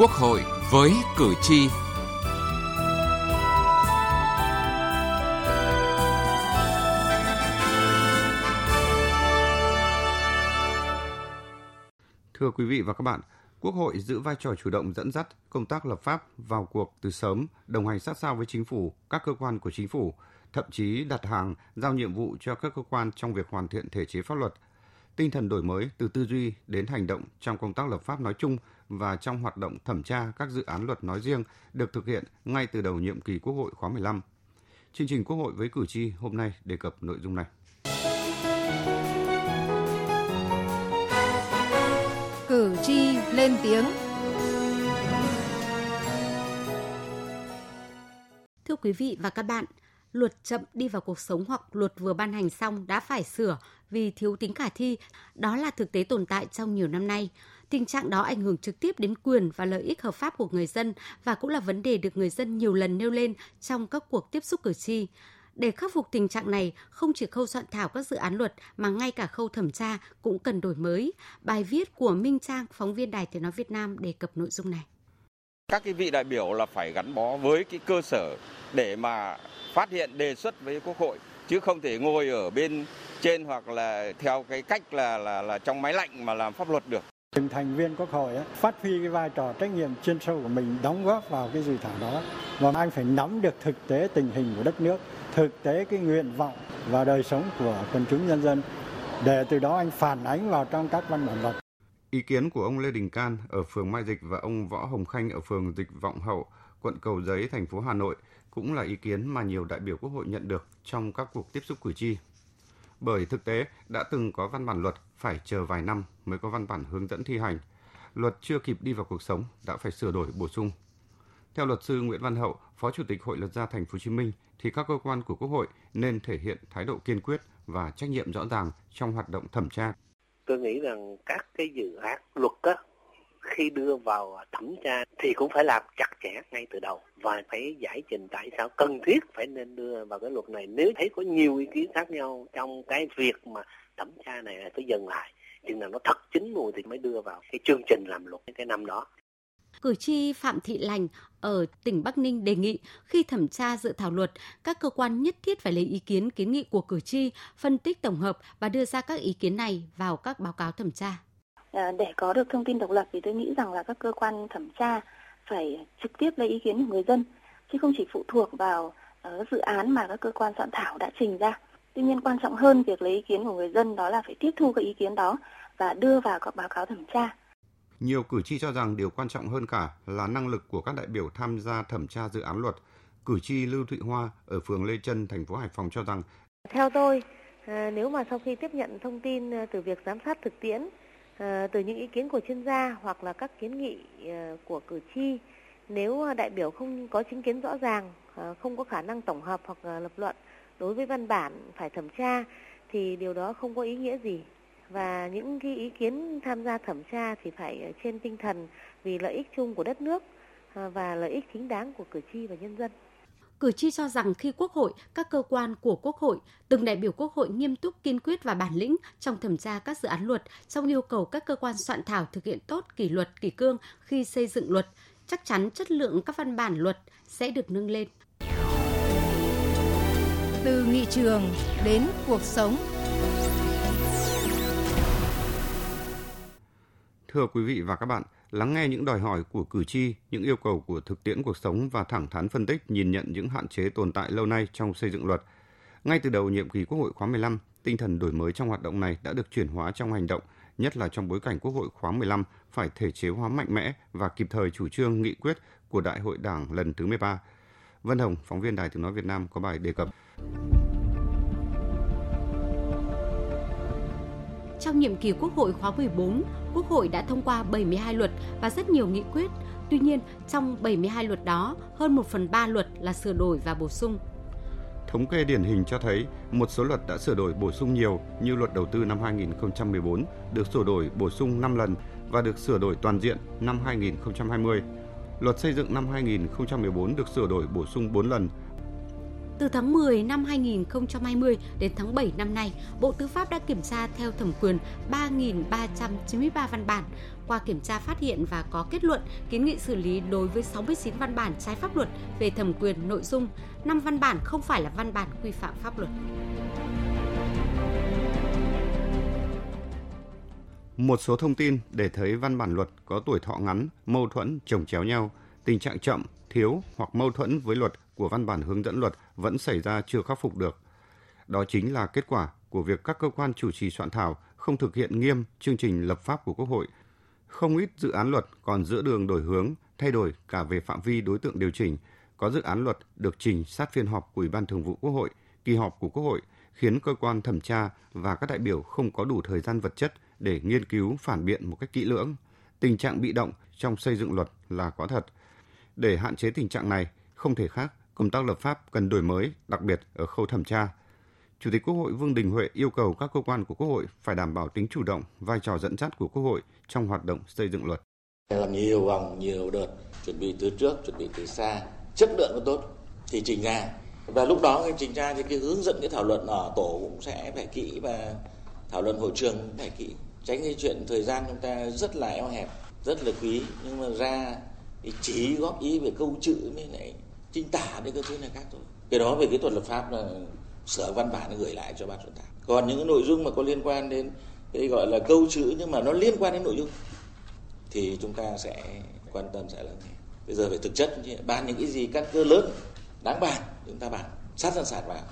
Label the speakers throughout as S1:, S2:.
S1: Quốc hội với cử tri. Thưa quý vị và các bạn, Quốc hội giữ vai trò chủ động dẫn dắt công tác lập pháp vào cuộc từ sớm, đồng hành sát sao với chính phủ, các cơ quan của chính phủ, thậm chí đặt hàng, giao nhiệm vụ cho các cơ quan trong việc hoàn thiện thể chế pháp luật. Tinh thần đổi mới từ tư duy đến hành động trong công tác lập pháp nói chung và trong hoạt động thẩm tra các dự án luật nói riêng được thực hiện ngay từ đầu nhiệm kỳ Quốc hội khóa 15. Chương trình Quốc hội với cử tri hôm nay đề cập nội dung này.
S2: Cử tri lên tiếng. Thưa quý vị và các bạn, luật chậm đi vào cuộc sống hoặc luật vừa ban hành xong đã phải sửa vì thiếu tính khả thi, đó là thực tế tồn tại trong nhiều năm nay. Tình trạng đó ảnh hưởng trực tiếp đến quyền và lợi ích hợp pháp của người dân và cũng là vấn đề được người dân nhiều lần nêu lên trong các cuộc tiếp xúc cử tri. Để khắc phục tình trạng này, không chỉ khâu soạn thảo các dự án luật mà ngay cả khâu thẩm tra cũng cần đổi mới. Bài viết của Minh Trang, phóng viên Đài Tiếng Nói Việt Nam đề cập nội dung này.
S3: Các cái vị đại biểu là phải gắn bó với cái cơ sở để mà phát hiện đề xuất với Quốc hội chứ không thể ngồi ở bên trên hoặc là theo cái cách là là là trong máy lạnh mà làm pháp luật được.
S4: Từng thành viên Quốc hội ấy, phát huy cái vai trò trách nhiệm chuyên sâu của mình đóng góp vào cái dự thảo đó và anh phải nắm được thực tế tình hình của đất nước, thực tế cái nguyện vọng và đời sống của quần chúng nhân dân để từ đó anh phản ánh vào trong các văn bản luật.
S1: Ý kiến của ông Lê Đình Can ở phường Mai Dịch và ông Võ Hồng Khanh ở phường Dịch Vọng Hậu, quận Cầu Giấy, thành phố Hà Nội cũng là ý kiến mà nhiều đại biểu Quốc hội nhận được trong các cuộc tiếp xúc cử tri. Bởi thực tế đã từng có văn bản luật phải chờ vài năm mới có văn bản hướng dẫn thi hành. Luật chưa kịp đi vào cuộc sống đã phải sửa đổi bổ sung. Theo luật sư Nguyễn Văn Hậu, Phó Chủ tịch Hội luật gia Thành phố Hồ Chí Minh thì các cơ quan của Quốc hội nên thể hiện thái độ kiên quyết và trách nhiệm rõ ràng trong hoạt động thẩm tra.
S5: Tôi nghĩ rằng các cái dự án luật á, khi đưa vào thẩm tra thì cũng phải làm chặt chẽ ngay từ đầu và phải giải trình tại sao cần thiết phải nên đưa vào cái luật này. Nếu thấy có nhiều ý kiến khác nhau trong cái việc mà thẩm tra này phải dừng lại chừng nào nó thật chính mùi thì mới đưa vào cái chương trình làm luật cái năm đó.
S2: Cử tri Phạm Thị Lành ở tỉnh Bắc Ninh đề nghị khi thẩm tra dự thảo luật, các cơ quan nhất thiết phải lấy ý kiến kiến nghị của cử tri, phân tích tổng hợp và đưa ra các ý kiến này vào các báo cáo thẩm tra.
S6: Ờ, để có được thông tin độc lập thì tôi nghĩ rằng là các cơ quan thẩm tra phải trực tiếp lấy ý kiến của người dân chứ không chỉ phụ thuộc vào ờ, dự án mà các cơ quan soạn thảo đã trình ra. Tuy nhiên quan trọng hơn việc lấy ý kiến của người dân đó là phải tiếp thu các ý kiến đó và đưa vào các báo cáo thẩm tra.
S1: Nhiều cử tri cho rằng điều quan trọng hơn cả là năng lực của các đại biểu tham gia thẩm tra dự án luật. Cử tri Lưu Thụy Hoa ở phường Lê Trân, thành phố Hải Phòng cho rằng
S7: Theo tôi, ờ, nếu mà sau khi tiếp nhận thông tin ờ, từ việc giám sát thực tiễn ờ, từ những ý kiến của chuyên gia hoặc là các kiến nghị của cử tri nếu đại biểu không có chính kiến rõ ràng không có khả năng tổng hợp hoặc lập luận đối với văn bản phải thẩm tra thì điều đó không có ý nghĩa gì và những cái ý kiến tham gia thẩm tra thì phải trên tinh thần vì lợi ích chung của đất nước và lợi ích chính đáng của cử tri và nhân dân
S2: cử tri cho rằng khi Quốc hội, các cơ quan của Quốc hội, từng đại biểu Quốc hội nghiêm túc kiên quyết và bản lĩnh trong thẩm tra các dự án luật, trong yêu cầu các cơ quan soạn thảo thực hiện tốt kỷ luật kỷ cương khi xây dựng luật, chắc chắn chất lượng các văn bản luật sẽ được nâng lên. Từ nghị trường đến cuộc sống.
S1: Thưa quý vị và các bạn, lắng nghe những đòi hỏi của cử tri, những yêu cầu của thực tiễn cuộc sống và thẳng thắn phân tích nhìn nhận những hạn chế tồn tại lâu nay trong xây dựng luật. Ngay từ đầu nhiệm kỳ Quốc hội khóa 15, tinh thần đổi mới trong hoạt động này đã được chuyển hóa trong hành động, nhất là trong bối cảnh Quốc hội khóa 15 phải thể chế hóa mạnh mẽ và kịp thời chủ trương nghị quyết của Đại hội Đảng lần thứ 13. Vân Hồng, phóng viên Đài Tiếng Nói Việt Nam có bài đề cập.
S2: Trong nhiệm kỳ Quốc hội khóa 14, Quốc hội đã thông qua 72 luật và rất nhiều nghị quyết. Tuy nhiên, trong 72 luật đó, hơn 1 phần 3 luật là sửa đổi và bổ sung.
S1: Thống kê điển hình cho thấy một số luật đã sửa đổi bổ sung nhiều như luật đầu tư năm 2014 được sửa đổi bổ sung 5 lần và được sửa đổi toàn diện năm 2020. Luật xây dựng năm 2014 được sửa đổi bổ sung 4 lần.
S2: Từ tháng 10 năm 2020 đến tháng 7 năm nay, Bộ Tư pháp đã kiểm tra theo thẩm quyền 3.393 văn bản. Qua kiểm tra phát hiện và có kết luận kiến nghị xử lý đối với 69 văn bản trái pháp luật về thẩm quyền nội dung, 5 văn bản không phải là văn bản quy phạm pháp luật.
S1: Một số thông tin để thấy văn bản luật có tuổi thọ ngắn, mâu thuẫn, trồng chéo nhau, tình trạng chậm, thiếu hoặc mâu thuẫn với luật của văn bản hướng dẫn luật vẫn xảy ra chưa khắc phục được. Đó chính là kết quả của việc các cơ quan chủ trì soạn thảo không thực hiện nghiêm chương trình lập pháp của Quốc hội. Không ít dự án luật còn giữa đường đổi hướng, thay đổi cả về phạm vi đối tượng điều chỉnh. Có dự án luật được trình sát phiên họp của Ủy ban Thường vụ Quốc hội, kỳ họp của Quốc hội, khiến cơ quan thẩm tra và các đại biểu không có đủ thời gian vật chất để nghiên cứu phản biện một cách kỹ lưỡng. Tình trạng bị động trong xây dựng luật là có thật. Để hạn chế tình trạng này, không thể khác, công tác lập pháp cần đổi mới, đặc biệt ở khâu thẩm tra. Chủ tịch Quốc hội Vương Đình Huệ yêu cầu các cơ quan của Quốc hội phải đảm bảo tính chủ động, vai trò dẫn dắt của Quốc hội trong hoạt động xây dựng luật.
S8: Làm nhiều vòng, nhiều đợt, chuẩn bị từ trước, chuẩn bị từ xa, chất lượng nó tốt thì trình ra. Và lúc đó cái trình ra thì cái hướng dẫn cái thảo luận ở tổ cũng sẽ phải kỹ và thảo luận hội trường cũng phải kỹ. Tránh cái chuyện thời gian chúng ta rất là eo hẹp, rất là quý nhưng mà ra thì chỉ góp ý về câu chữ mới lại chính tả đấy cơ thứ này khác thôi. Cái đó về kỹ thuật lập pháp là sửa văn bản gửi lại cho ban soạn thảo. Còn những cái nội dung mà có liên quan đến cái gọi là câu chữ nhưng mà nó liên quan đến nội dung thì chúng ta sẽ quan tâm sẽ là nghe. Bây giờ phải thực chất ban những cái gì căn cơ lớn đáng bàn chúng ta bàn sát sẵn sạt vào.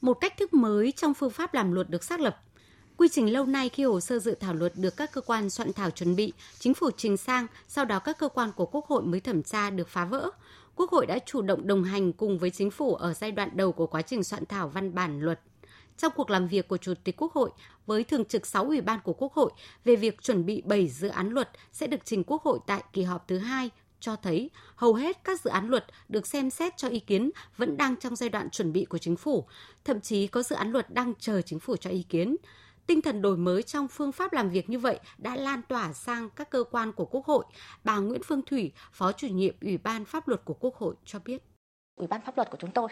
S2: Một cách thức mới trong phương pháp làm luật được xác lập. Quy trình lâu nay khi hồ sơ dự thảo luật được các cơ quan soạn thảo chuẩn bị, chính phủ trình sang, sau đó các cơ quan của Quốc hội mới thẩm tra được phá vỡ. Quốc hội đã chủ động đồng hành cùng với chính phủ ở giai đoạn đầu của quá trình soạn thảo văn bản luật. Trong cuộc làm việc của Chủ tịch Quốc hội với thường trực 6 ủy ban của Quốc hội về việc chuẩn bị 7 dự án luật sẽ được trình Quốc hội tại kỳ họp thứ hai cho thấy hầu hết các dự án luật được xem xét cho ý kiến vẫn đang trong giai đoạn chuẩn bị của chính phủ, thậm chí có dự án luật đang chờ chính phủ cho ý kiến. Tinh thần đổi mới trong phương pháp làm việc như vậy đã lan tỏa sang các cơ quan của Quốc hội. Bà Nguyễn Phương Thủy, Phó chủ nhiệm Ủy ban Pháp luật của Quốc hội cho biết.
S9: Ủy ban pháp luật của chúng tôi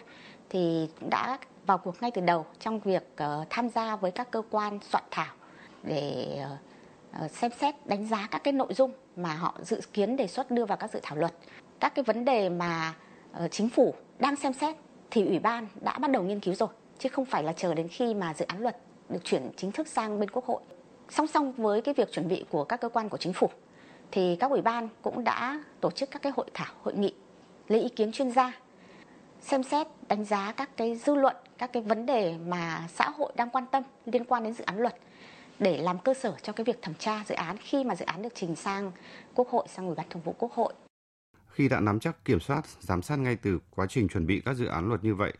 S9: thì đã vào cuộc ngay từ đầu trong việc ờ, tham gia với các cơ quan soạn thảo để ờ, ờ, xem xét đánh giá các cái nội dung mà họ dự kiến đề xuất đưa vào các dự thảo luật. Các cái vấn đề mà chính phủ đang xem xét thì ủy ban đã bắt đầu nghiên cứu rồi chứ không phải là chờ đến khi mà dự án luật được chuyển chính thức sang bên Quốc hội. Song song với cái việc chuẩn bị của các cơ quan của chính phủ thì các ủy ban cũng đã tổ chức các cái hội thảo, hội nghị lấy ý kiến chuyên gia xem xét đánh giá các cái dư luận, các cái vấn đề mà xã hội đang quan tâm liên quan đến dự án luật để làm cơ sở cho cái việc thẩm tra dự án khi mà dự án được trình sang Quốc hội sang Ủy ban Thường vụ Quốc hội.
S1: Khi đã nắm chắc kiểm soát, giám sát ngay từ quá trình chuẩn bị các dự án luật như vậy,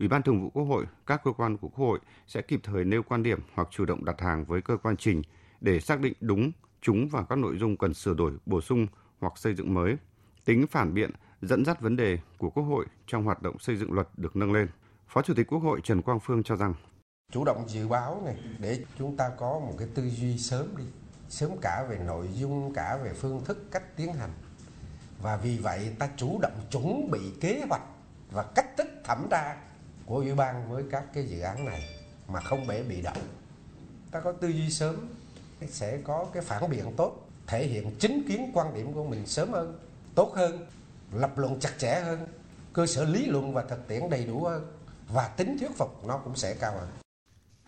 S1: Ủy ban Thường vụ Quốc hội, các cơ quan của Quốc hội sẽ kịp thời nêu quan điểm hoặc chủ động đặt hàng với cơ quan trình để xác định đúng, chúng và các nội dung cần sửa đổi, bổ sung hoặc xây dựng mới. Tính phản biện, dẫn dắt vấn đề của Quốc hội trong hoạt động xây dựng luật được nâng lên. Phó Chủ tịch Quốc hội Trần Quang Phương cho rằng
S10: chủ động dự báo này để chúng ta có một cái tư duy sớm đi sớm cả về nội dung cả về phương thức cách tiến hành và vì vậy ta chủ động chuẩn bị kế hoạch và cách thức thẩm tra của ủy ban với các cái dự án này mà không để bị động. Ta có tư duy sớm sẽ có cái phản biện tốt, thể hiện chính kiến quan điểm của mình sớm hơn, tốt hơn, lập luận chặt chẽ hơn, cơ sở lý luận và thực tiễn đầy đủ hơn, và tính thuyết phục nó cũng sẽ cao hơn.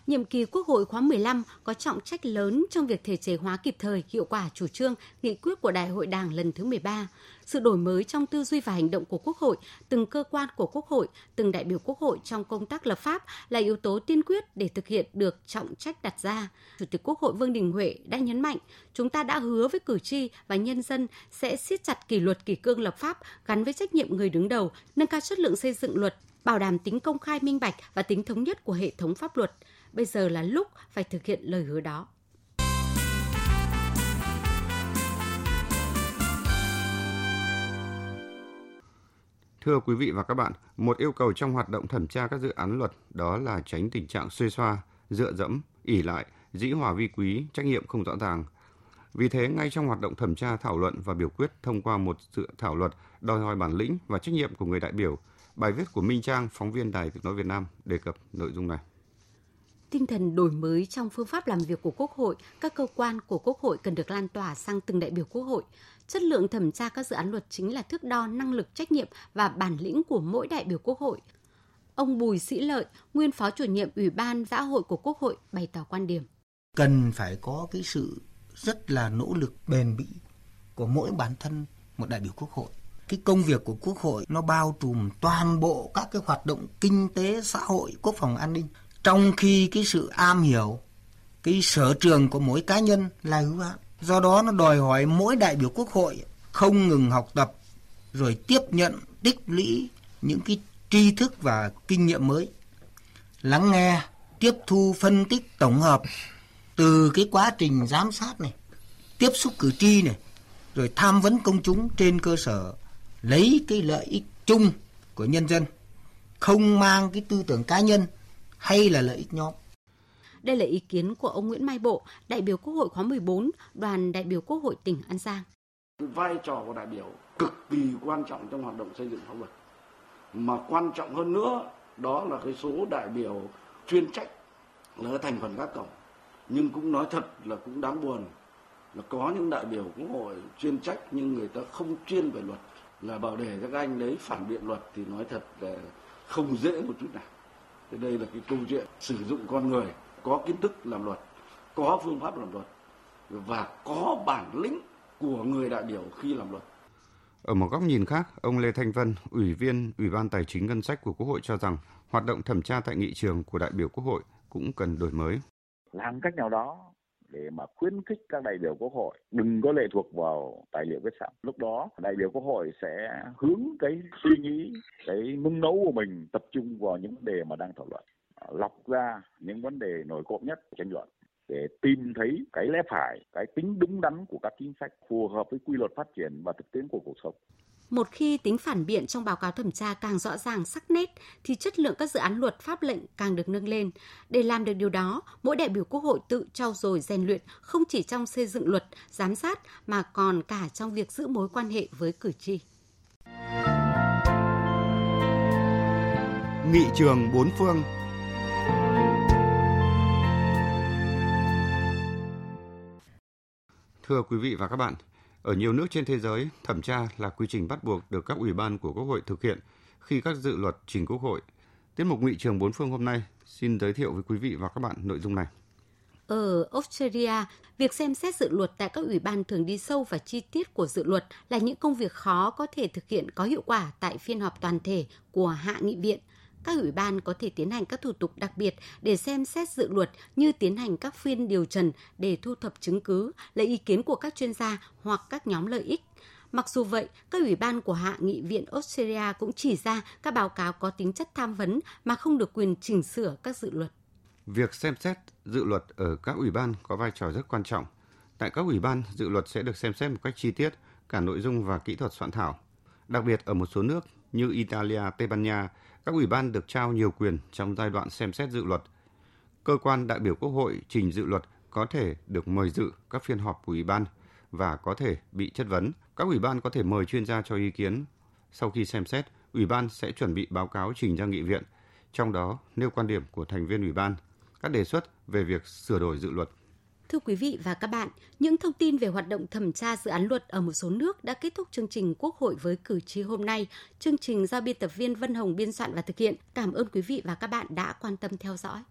S2: Nhiệm kỳ Quốc hội khóa 15 có trọng trách lớn trong việc thể chế hóa kịp thời, hiệu quả chủ trương, nghị quyết của Đại hội Đảng lần thứ 13. Sự đổi mới trong tư duy và hành động của Quốc hội, từng cơ quan của Quốc hội, từng đại biểu Quốc hội trong công tác lập pháp là yếu tố tiên quyết để thực hiện được trọng trách đặt ra. Chủ tịch Quốc hội Vương Đình Huệ đã nhấn mạnh, chúng ta đã hứa với cử tri và nhân dân sẽ siết chặt kỷ luật kỷ cương lập pháp gắn với trách nhiệm người đứng đầu, nâng cao chất lượng xây dựng luật, bảo đảm tính công khai minh bạch và tính thống nhất của hệ thống pháp luật bây giờ là lúc phải thực hiện lời hứa đó.
S1: Thưa quý vị và các bạn, một yêu cầu trong hoạt động thẩm tra các dự án luật đó là tránh tình trạng xuê xoa, dựa dẫm, ỉ lại, dĩ hòa vi quý, trách nhiệm không rõ ràng. Vì thế, ngay trong hoạt động thẩm tra, thảo luận và biểu quyết thông qua một dự thảo luật đòi hỏi bản lĩnh và trách nhiệm của người đại biểu, Bài viết của Minh Trang, phóng viên Đài Tiếng Nói Việt Nam đề cập nội dung này
S2: tinh thần đổi mới trong phương pháp làm việc của Quốc hội, các cơ quan của Quốc hội cần được lan tỏa sang từng đại biểu Quốc hội. Chất lượng thẩm tra các dự án luật chính là thước đo năng lực trách nhiệm và bản lĩnh của mỗi đại biểu Quốc hội. Ông Bùi Sĩ Lợi, nguyên phó chủ nhiệm Ủy ban Xã hội của Quốc hội bày tỏ quan điểm.
S11: Cần phải có cái sự rất là nỗ lực bền bỉ của mỗi bản thân một đại biểu Quốc hội. Cái công việc của Quốc hội nó bao trùm toàn bộ các cái hoạt động kinh tế, xã hội, quốc phòng an ninh trong khi cái sự am hiểu, cái sở trường của mỗi cá nhân là hữu hạn. Do đó nó đòi hỏi mỗi đại biểu quốc hội không ngừng học tập, rồi tiếp nhận, tích lũy những cái tri thức và kinh nghiệm mới. Lắng nghe, tiếp thu, phân tích, tổng hợp từ cái quá trình giám sát này, tiếp xúc cử tri này, rồi tham vấn công chúng trên cơ sở lấy cái lợi ích chung của nhân dân, không mang cái tư tưởng cá nhân hay là lợi ích nhóm.
S2: Đây là ý kiến của ông Nguyễn Mai Bộ, đại biểu Quốc hội khóa 14, đoàn đại biểu Quốc hội tỉnh An Giang.
S12: Vai trò của đại biểu cực kỳ quan trọng trong hoạt động xây dựng pháp luật. Mà quan trọng hơn nữa đó là cái số đại biểu chuyên trách là thành phần các cổng. Nhưng cũng nói thật là cũng đáng buồn là có những đại biểu quốc hội chuyên trách nhưng người ta không chuyên về luật là bảo để các anh đấy phản biện luật thì nói thật là không dễ một chút nào thì đây là cái câu chuyện sử dụng con người có kiến thức làm luật có phương pháp làm luật và có bản lĩnh của người đại biểu khi làm luật
S1: ở một góc nhìn khác, ông Lê Thanh Vân, Ủy viên Ủy ban Tài chính Ngân sách của Quốc hội cho rằng hoạt động thẩm tra tại nghị trường của đại biểu Quốc hội cũng cần đổi mới.
S13: Làm cách nào đó để mà khuyến khích các đại biểu quốc hội đừng có lệ thuộc vào tài liệu viết sẵn lúc đó đại biểu quốc hội sẽ hướng cái suy nghĩ cái nung nấu của mình tập trung vào những vấn đề mà đang thảo luận lọc ra những vấn đề nổi cộm nhất của tranh luận để tìm thấy cái lẽ phải, cái tính đúng đắn của các chính sách phù hợp với quy luật phát triển và thực tiễn của cuộc sống.
S2: Một khi tính phản biện trong báo cáo thẩm tra càng rõ ràng sắc nét thì chất lượng các dự án luật pháp lệnh càng được nâng lên. Để làm được điều đó, mỗi đại biểu Quốc hội tự trau dồi rèn luyện không chỉ trong xây dựng luật, giám sát mà còn cả trong việc giữ mối quan hệ với cử tri.
S1: Nghị trường bốn phương Thưa quý vị và các bạn, ở nhiều nước trên thế giới, thẩm tra là quy trình bắt buộc được các ủy ban của Quốc hội thực hiện khi các dự luật trình Quốc hội. Tiết mục Nghị trường bốn phương hôm nay xin giới thiệu với quý vị và các bạn nội dung này.
S2: Ở Australia, việc xem xét dự luật tại các ủy ban thường đi sâu và chi tiết của dự luật là những công việc khó có thể thực hiện có hiệu quả tại phiên họp toàn thể của Hạ nghị viện – các ủy ban có thể tiến hành các thủ tục đặc biệt để xem xét dự luật như tiến hành các phiên điều trần để thu thập chứng cứ, lấy ý kiến của các chuyên gia hoặc các nhóm lợi ích. Mặc dù vậy, các ủy ban của Hạ nghị viện Australia cũng chỉ ra các báo cáo có tính chất tham vấn mà không được quyền chỉnh sửa các dự luật.
S1: Việc xem xét dự luật ở các ủy ban có vai trò rất quan trọng. Tại các ủy ban, dự luật sẽ được xem xét một cách chi tiết, cả nội dung và kỹ thuật soạn thảo. Đặc biệt ở một số nước như Italia, Tây Ban Nha, các ủy ban được trao nhiều quyền trong giai đoạn xem xét dự luật. Cơ quan đại biểu Quốc hội trình dự luật có thể được mời dự các phiên họp của ủy ban và có thể bị chất vấn. Các ủy ban có thể mời chuyên gia cho ý kiến. Sau khi xem xét, ủy ban sẽ chuẩn bị báo cáo trình ra nghị viện, trong đó nêu quan điểm của thành viên ủy ban, các đề xuất về việc sửa đổi dự luật
S2: Thưa quý vị và các bạn, những thông tin về hoạt động thẩm tra dự án luật ở một số nước đã kết thúc chương trình Quốc hội với cử tri hôm nay. Chương trình do biên tập viên Vân Hồng biên soạn và thực hiện. Cảm ơn quý vị và các bạn đã quan tâm theo dõi.